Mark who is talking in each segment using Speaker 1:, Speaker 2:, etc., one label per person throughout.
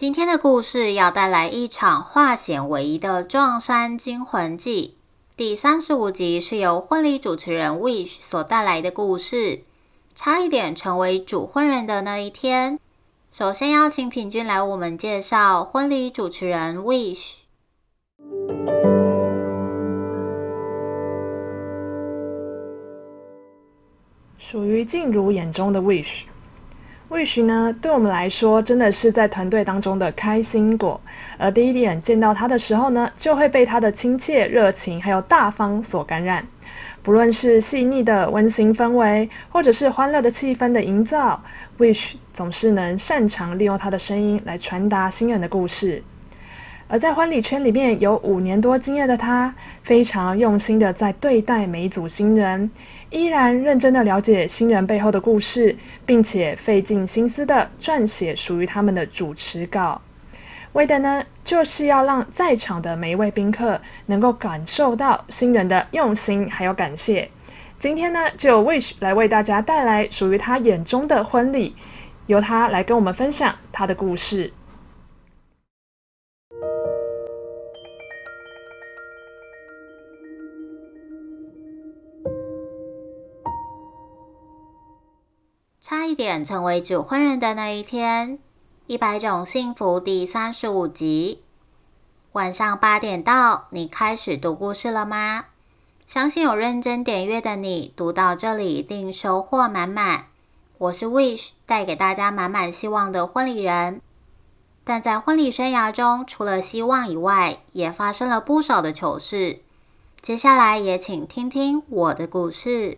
Speaker 1: 今天的故事要带来一场化险为夷的撞衫惊魂记。第三十五集是由婚礼主持人 Wish 所带来的故事。差一点成为主婚人的那一天。首先邀请品君来我们介绍婚礼主持人 Wish。
Speaker 2: 属于静茹眼中的 Wish。Wish 呢，对我们来说真的是在团队当中的开心果。而第一眼见到他的时候呢，就会被他的亲切、热情还有大方所感染。不论是细腻的温馨氛围，或者是欢乐的气氛的营造，Wish 总是能擅长利用他的声音来传达新人的故事。而在婚礼圈里面有五年多经验的他，非常用心的在对待每一组新人，依然认真的了解新人背后的故事，并且费尽心思的撰写属于他们的主持稿，为的呢，就是要让在场的每一位宾客能够感受到新人的用心还有感谢。今天呢，就 Wish 来为大家带来属于他眼中的婚礼，由他来跟我们分享他的故事。
Speaker 1: 差一点成为主婚人的那一天，一百种幸福第三十五集。晚上八点到，你开始读故事了吗？相信有认真点阅的你，读到这里一定收获满满。我是 Wish，带给大家满满希望的婚礼人。但在婚礼生涯中，除了希望以外，也发生了不少的糗事。接下来也请听听我的故事。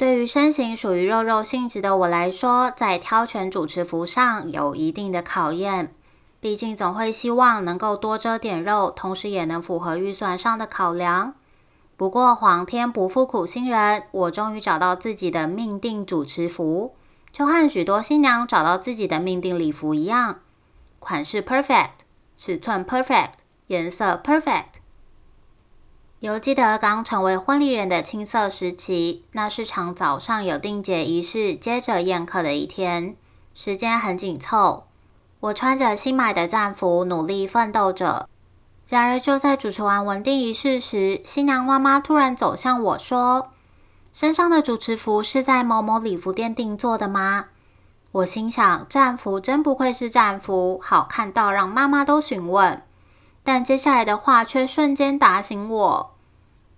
Speaker 1: 对于身形属于肉肉性质的我来说，在挑选主持服上有一定的考验。毕竟总会希望能够多遮点肉，同时也能符合预算上的考量。不过皇天不负苦心人，我终于找到自己的命定主持服，就和许多新娘找到自己的命定礼服一样，款式 perfect，尺寸 perfect，颜色 perfect。犹记得刚成为婚礼人的青涩时期，那是场早上有定结仪式，接着宴客的一天，时间很紧凑。我穿着新买的战服，努力奋斗着。然而，就在主持完稳定仪式时，新娘妈妈突然走向我说：“身上的主持服是在某某礼服店定做的吗？”我心想，战服真不愧是战服，好看到让妈妈都询问。但接下来的话却瞬间打醒我。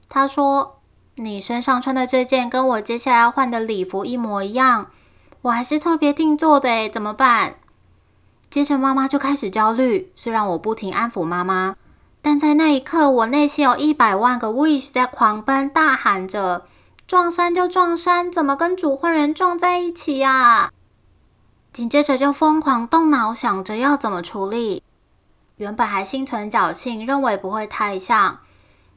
Speaker 1: 他说：“你身上穿的这件跟我接下来要换的礼服一模一样，我还是特别定做的诶，怎么办？”接着妈妈就开始焦虑。虽然我不停安抚妈妈，但在那一刻，我内心有一百万个 wish 在狂奔，大喊着：“撞衫就撞衫，怎么跟主婚人撞在一起呀？”紧接着就疯狂动脑，想着要怎么处理。原本还心存侥幸，认为不会太像，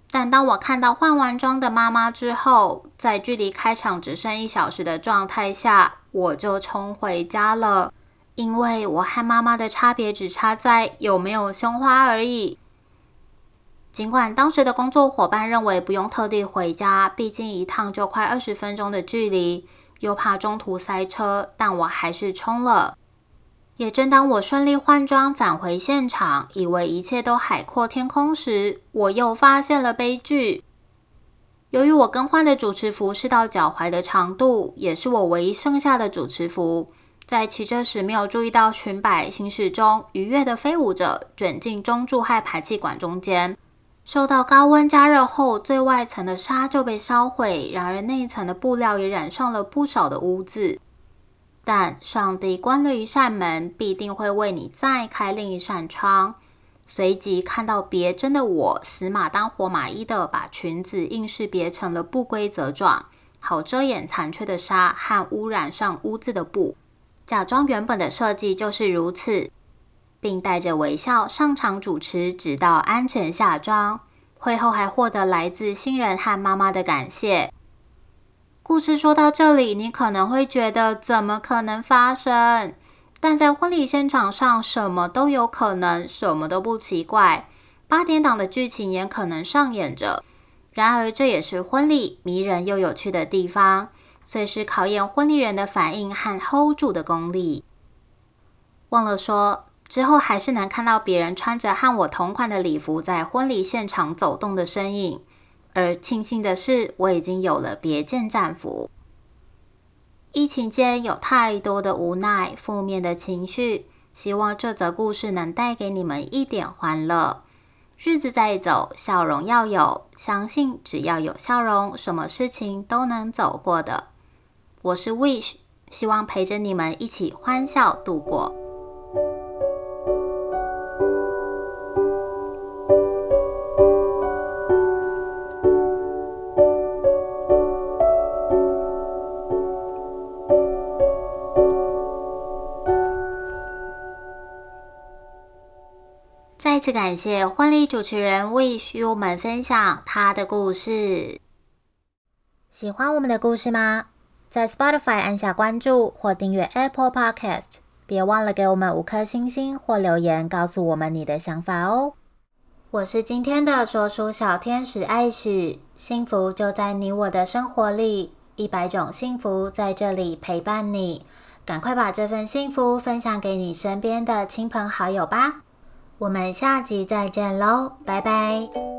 Speaker 1: 但当我看到换完妆的妈妈之后，在距离开场只剩一小时的状态下，我就冲回家了。因为我和妈妈的差别只差在有没有胸花而已。尽管当时的工作伙伴认为不用特地回家，毕竟一趟就快二十分钟的距离，又怕中途塞车，但我还是冲了。也正当我顺利换装返回现场，以为一切都海阔天空时，我又发现了悲剧。由于我更换的主持服是到脚踝的长度，也是我唯一剩下的主持服，在骑车时没有注意到裙摆行驶中愉悦的飞舞着，卷进中柱和排气管中间。受到高温加热后，最外层的纱就被烧毁，然而内层的布料也染上了不少的污渍。但上帝关了一扇门，必定会为你再开另一扇窗。随即看到别针的我，死马当活马医的把裙子硬是别成了不规则状，好遮掩残缺的纱和污染上污渍的布。假装原本的设计就是如此。并带着微笑上场主持，直到安全下妆。会后还获得来自新人和妈妈的感谢。故事说到这里，你可能会觉得怎么可能发生？但在婚礼现场上，什么都有可能，什么都不奇怪。八点档的剧情也可能上演着。然而，这也是婚礼迷人又有趣的地方，随时考验婚礼人的反应和 hold 住的功力。忘了说。之后还是能看到别人穿着和我同款的礼服在婚礼现场走动的身影，而庆幸的是，我已经有了别件战服。疫情间有太多的无奈、负面的情绪，希望这则故事能带给你们一点欢乐。日子在走，笑容要有，相信只要有笑容，什么事情都能走过的。我是 Wish，希望陪着你们一起欢笑度过。再次感谢婚礼主持人为与我们分享他的故事。喜欢我们的故事吗？在 Spotify 按下关注或订阅 Apple Podcast，别忘了给我们五颗星星或留言，告诉我们你的想法哦。我是今天的说书小天使艾许，幸福就在你我的生活里，一百种幸福在这里陪伴你。赶快把这份幸福分享给你身边的亲朋好友吧。我们下集再见喽，拜拜。